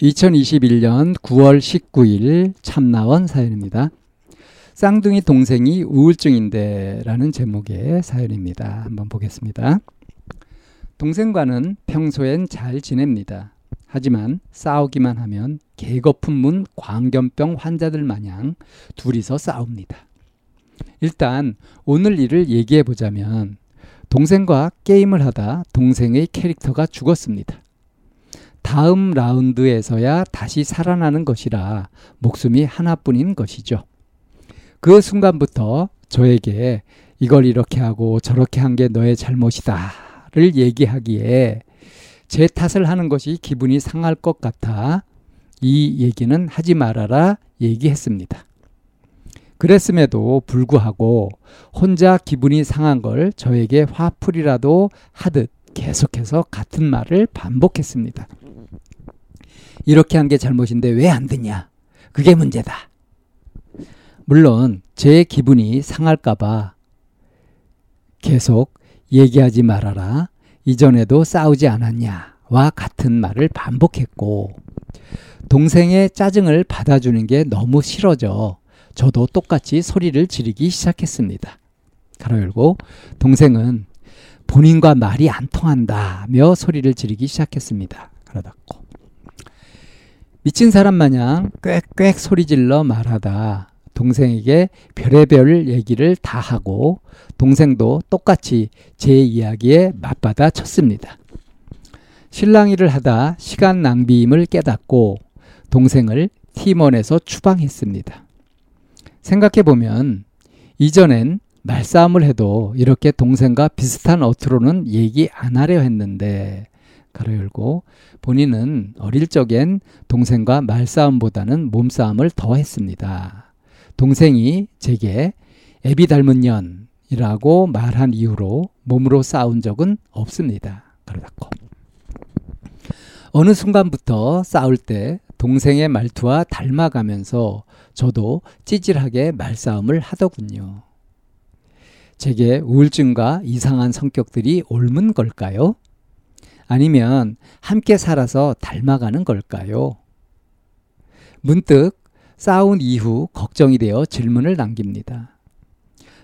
2021년 9월 19일 참나원 사연입니다. 쌍둥이 동생이 우울증인데 라는 제목의 사연입니다. 한번 보겠습니다. 동생과는 평소엔 잘 지냅니다. 하지만 싸우기만 하면 개거품문 광견병 환자들 마냥 둘이서 싸웁니다. 일단 오늘 일을 얘기해 보자면 동생과 게임을 하다 동생의 캐릭터가 죽었습니다. 다음 라운드에서야 다시 살아나는 것이라 목숨이 하나뿐인 것이죠. 그 순간부터 저에게 이걸 이렇게 하고 저렇게 한 게 너의 잘못이다를 얘기하기에 제 탓을 하는 것이 기분이 상할 것 같아 이 얘기는 하지 말아라 얘기했습니다. 그랬음에도 불구하고 혼자 기분이 상한 걸 저에게 화풀이라도 하듯 계속해서 같은 말을 반복했습니다. 이렇게 한 게 잘못인데 왜안 되냐? 그게 문제다. 물론 제 기분이 상할까봐 계속 얘기하지 말아라. 이전에도 싸우지 않았냐와 같은 말을 반복했고 동생의 짜증을 받아주는 게 너무 싫어져 저도 똑같이 소리를 지르기 시작했습니다. 가로 열고 동생은 본인과 말이 안 통한다며 소리를 지르기 시작했습니다. 닫고 미친 사람 마냥 꽥꽥 소리 질러 말하다 동생에게 별의별 얘기를 다 하고 동생도 똑같이 제 이야기에 맞받아 쳤습니다. 실랑이를 하다 시간 낭비임을 깨닫고 동생을 팀원에서 추방했습니다. 생각해보면 이전엔 말싸움을 해도 이렇게 동생과 비슷한 어투로는 얘기 안 하려 했는데 가로 열고 본인은 어릴 적엔 동생과 말싸움보다는 몸싸움을 더 했습니다. 동생이 제게 애비 닮은 년이라고 말한 이후로 몸으로 싸운 적은 없습니다. 가로 닫고 어느 순간부터 싸울 때 동생의 말투와 닮아가면서 저도 찌질하게 말싸움을 하더군요. 제게 우울증과 이상한 성격들이 옮은 걸까요? 아니면 함께 살아서 닮아가는 걸까요? 문득 싸운 이후 걱정이 되어 질문을 남깁니다.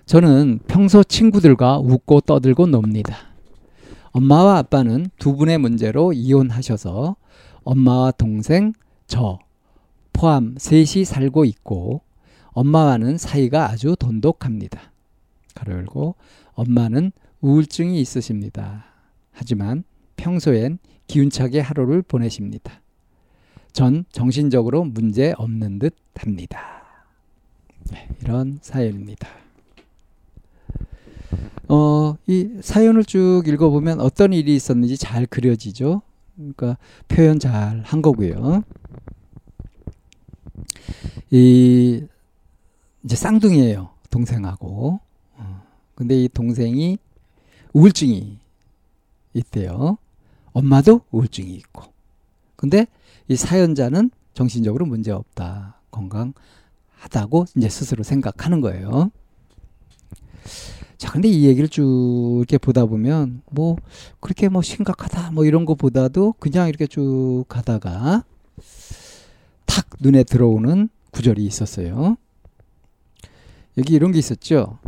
저는 평소 친구들과 웃고 떠들고 놉니다. 엄마와 아빠는 두 분의 문제로 이혼하셔서 엄마와 동생, 저 포함 셋이 살고 있고 엄마와는 사이가 아주 돈독합니다. 가로 열고 엄마는 우울증이 있으십니다. 하지만 평소엔 기운차게 하루를 보내십니다. 전 정신적으로 문제 없는 듯 합니다. 네, 이런 사연입니다. 어, 이 사연을 쭉 읽어보면 어떤 일이 있었는지 잘 그려지죠. 그러니까 표현 잘 한 거고요. 이 이제 쌍둥이에요. 동생하고. 어, 근데 이 동생이 우울증이 있대요. 엄마도 우울증이 있고. 근데 이 사연자는 정신적으로 문제 없다. 건강하다고 이제 스스로 생각하는 거예요. 자, 근데 이 얘기를 쭉 이렇게 보다 보면 뭐 그렇게 뭐 심각하다 뭐 이런 거보다도 그냥 이렇게 쭉 가다가 탁 눈에 들어오는 구절이 있었어요. 여기 이런 게 있었죠.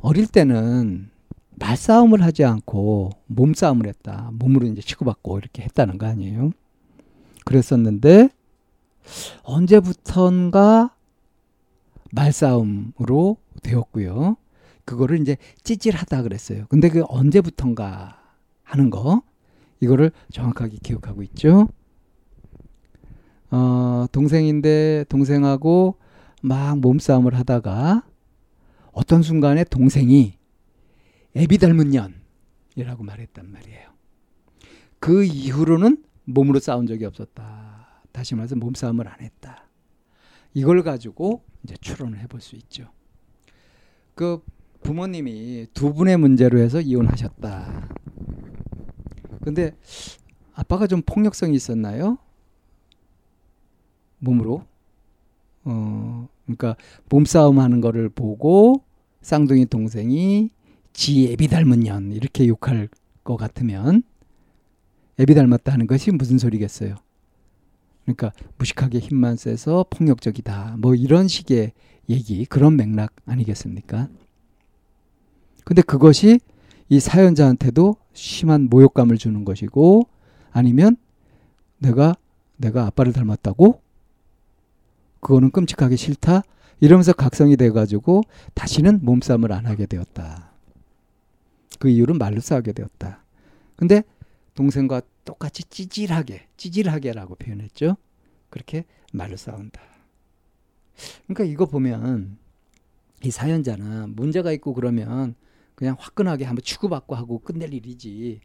어릴 때는 말싸움을 하지 않고 몸싸움을 했다. 몸으로 이제 치고받고 이렇게 했다는 거 아니에요. 그랬었는데 언제부턴가 말싸움으로 되었고요. 그거를 이제 찌질하다 그랬어요. 근데 그 언제부턴가 하는 거 이거를 정확하게 기억하고 있죠. 어, 동생인데 동생하고 막 몸싸움을 하다가 어떤 순간에 동생이 애비 닮은 년이라고 말했단 말이에요. 그 이후로는 몸으로 싸운 적이 없었다. 다시 말해서 몸싸움을 안 했다. 이걸 가지고 이제 추론을 해볼 수 있죠. 그 부모님이 두 분의 문제로 해서 이혼하셨다. 근데 아빠가 좀 폭력성이 있었나요? 몸으로? 어, 그러니까 몸싸움 하는 거를 보고 쌍둥이 동생이 지 애비 닮은 년 이렇게 욕할 것 같으면 애비 닮았다는 것이 무슨 소리겠어요? 그러니까 무식하게 힘만 세서 폭력적이다. 뭐 이런 식의 얘기, 그런 맥락 아니겠습니까? 근데 그것이 이 사연자한테도 심한 모욕감을 주는 것이고 아니면 내가 내가 아빠를 닮았다고 그거는 끔찍하게 싫다 이러면서 각성이 돼 가지고 다시는 몸싸움을 안 하게 되었다. 그 이유는 말로 싸우게 되었다. 근데 동생과 똑같이 찌질하게, 찌질하게라고 표현했죠. 그렇게 말로 싸운다. 그러니까 이거 보면 이 사연자는 문제가 있고 그러면 그냥 화끈하게 한번 치고받고 하고 끝낼 일이지.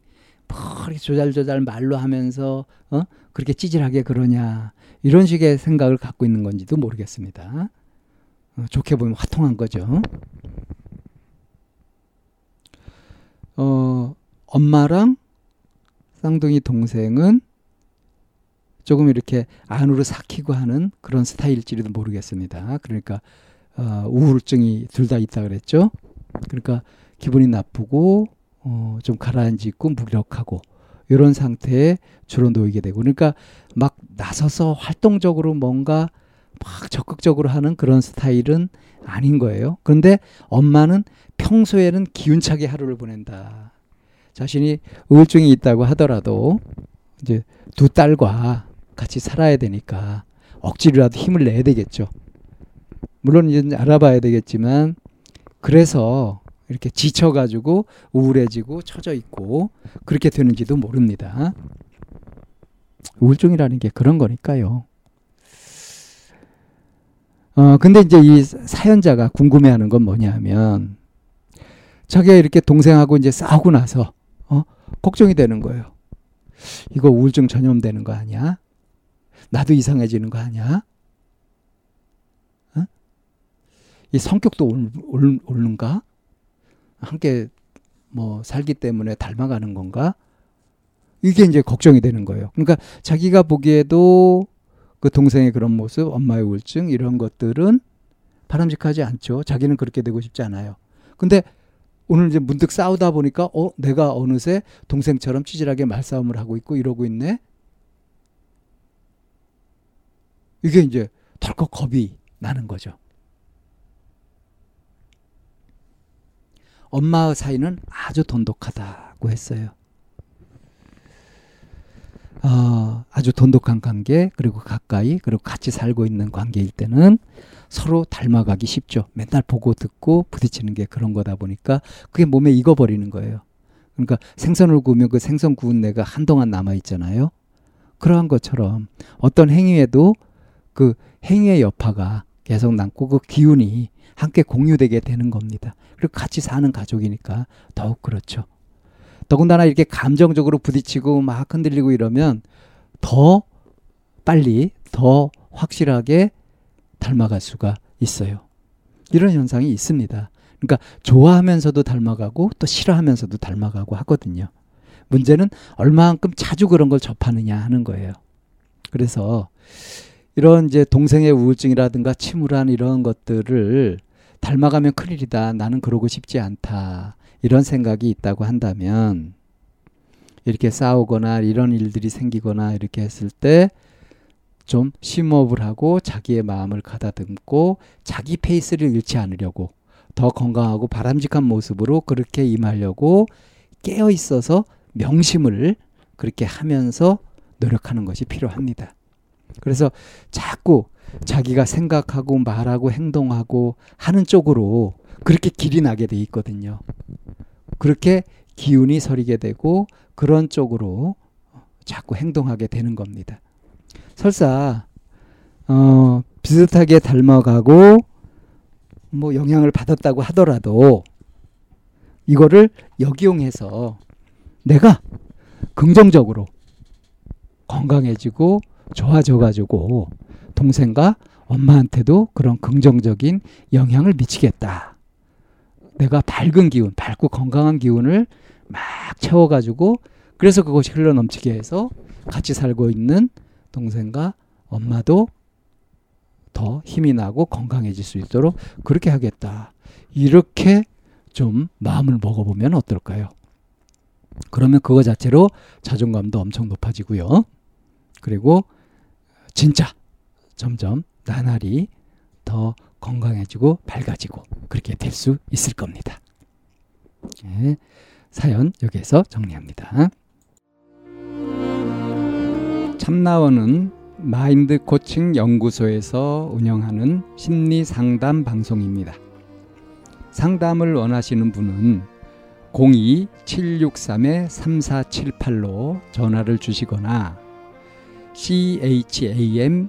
뭐 조잘조잘 말로 하면서 어? 그렇게 찌질하게 그러냐 이런 식의 생각을 갖고 있는 건지도 모르겠습니다. 어, 좋게 보면 화통한 거죠. 어, 엄마랑 쌍둥이 동생은 조금 이렇게 안으로 삭히고 하는 그런 스타일일지도 모르겠습니다. 그러니까 어, 우울증이 둘 다 있다 그랬죠. 그러니까 기분이 나쁘고 어, 좀 가라앉고 무력하고 이런 상태에 주로 놓이게 되고 그러니까 막 나서서 활동적으로 뭔가 막 적극적으로 하는 그런 스타일은 아닌 거예요. 그런데 엄마는 평소에는 기운차게 하루를 보낸다. 자신이 우울증이 있다고 하더라도 이제 두 딸과 같이 살아야 되니까 억지로라도 힘을 내야 되겠죠. 물론 이제 알아봐야 되겠지만 그래서 이렇게 지쳐가지고 우울해지고 처져 있고 그렇게 되는지도 모릅니다. 우울증이라는 게 그런 거니까요. 어, 근데 이제 이 사연자가 궁금해하는 건 뭐냐면 자기가 이렇게 동생하고 이제 싸우고 나서 어? 걱정이 되는 거예요. 이거 우울증 전염되는 거 아니야? 나도 이상해지는 거 아니야? 어? 이 성격도 오는가? 함께 뭐 살기 때문에 닮아가는 건가? 이게 이제 걱정이 되는 거예요. 그러니까 자기가 보기에도 그 동생의 그런 모습, 엄마의 우울증 이런 것들은 바람직하지 않죠. 자기는 그렇게 되고 싶지 않아요. 근데 오늘 이제 문득 싸우다 보니까 어 내가 어느새 동생처럼 찌질하게 말싸움을 하고 있고 이러고 있네. 이게 이제 덜컥 겁이 나는 거죠. 엄마의 사이는 아주 돈독하다고 했어요. 어, 아주 돈독한 관계 그리고 가까이 그리고 같이 살고 있는 관계일 때는 서로 닮아가기 쉽죠. 맨날 보고 듣고 부딪히는 게 그런 거다 보니까 그게 몸에 익어버리는 거예요. 그러니까 생선을 구우면 그 생선 구운 내가 한동안 남아 있잖아요. 그러한 것처럼 어떤 행위에도 그 행위의 여파가 계속 남고 그 기운이 함께 공유되게 되는 겁니다. 그리고 같이 사는 가족이니까 더욱 그렇죠. 더군다나 이렇게 감정적으로 부딪히고 막 흔들리고 이러면 더 빨리 더 확실하게 닮아갈 수가 있어요. 이런 현상이 있습니다. 그러니까 좋아하면서도 닮아가고 또 싫어하면서도 닮아가고 하거든요. 문제는 얼마만큼 자주 그런 걸 접하느냐 하는 거예요. 그래서 이런 이제 동생의 우울증이라든가 침울한 이런 것들을 닮아가면 큰일이다. 나는 그러고 싶지 않다. 이런 생각이 있다고 한다면 이렇게 싸우거나 이런 일들이 생기거나 이렇게 했을 때 좀 심호흡을 하고 자기의 마음을 가다듬고 자기 페이스를 잃지 않으려고 더 건강하고 바람직한 모습으로 그렇게 임하려고 깨어 있어서 명심을 그렇게 하면서 노력하는 것이 필요합니다. 그래서 자꾸 자기가 생각하고 말하고 행동하고 하는 쪽으로 그렇게 길이 나게 돼 있거든요. 그렇게 기운이 서리게 되고 그런 쪽으로 자꾸 행동하게 되는 겁니다. 설사 어, 비슷하게 닮아가고 뭐 영향을 받았다고 하더라도 이거를 역이용해서 내가 긍정적으로 건강해지고 좋아져 가지고 동생과 엄마한테도 그런 긍정적인 영향을 미치겠다. 내가 밝은 기운, 밝고 건강한 기운을 막 채워가지고 그래서 그것이 흘러 넘치게 해서 같이 살고 있는 동생과 엄마도 더 힘이 나고 건강해질 수 있도록 그렇게 하겠다. 이렇게 좀 마음을 먹어보면 어떨까요? 그러면 그거 자체로 자존감도 엄청 높아지고요. 그리고 진짜 점점 나날이 더 건강해지고 밝아지고 그렇게 될 수 있을 겁니다. 네, 사연 여기에서 정리합니다. 참나원은 마인드 코칭 연구소에서 운영하는 심리 상담 방송입니다. 상담을 원하시는 분은 02-763-3478로 전화를 주시거나 chamna-one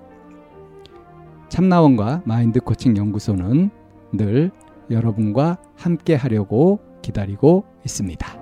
참나원과 마인드 코칭 연구소는 늘 여러분과 함께 하려고 기다리고 있습니다.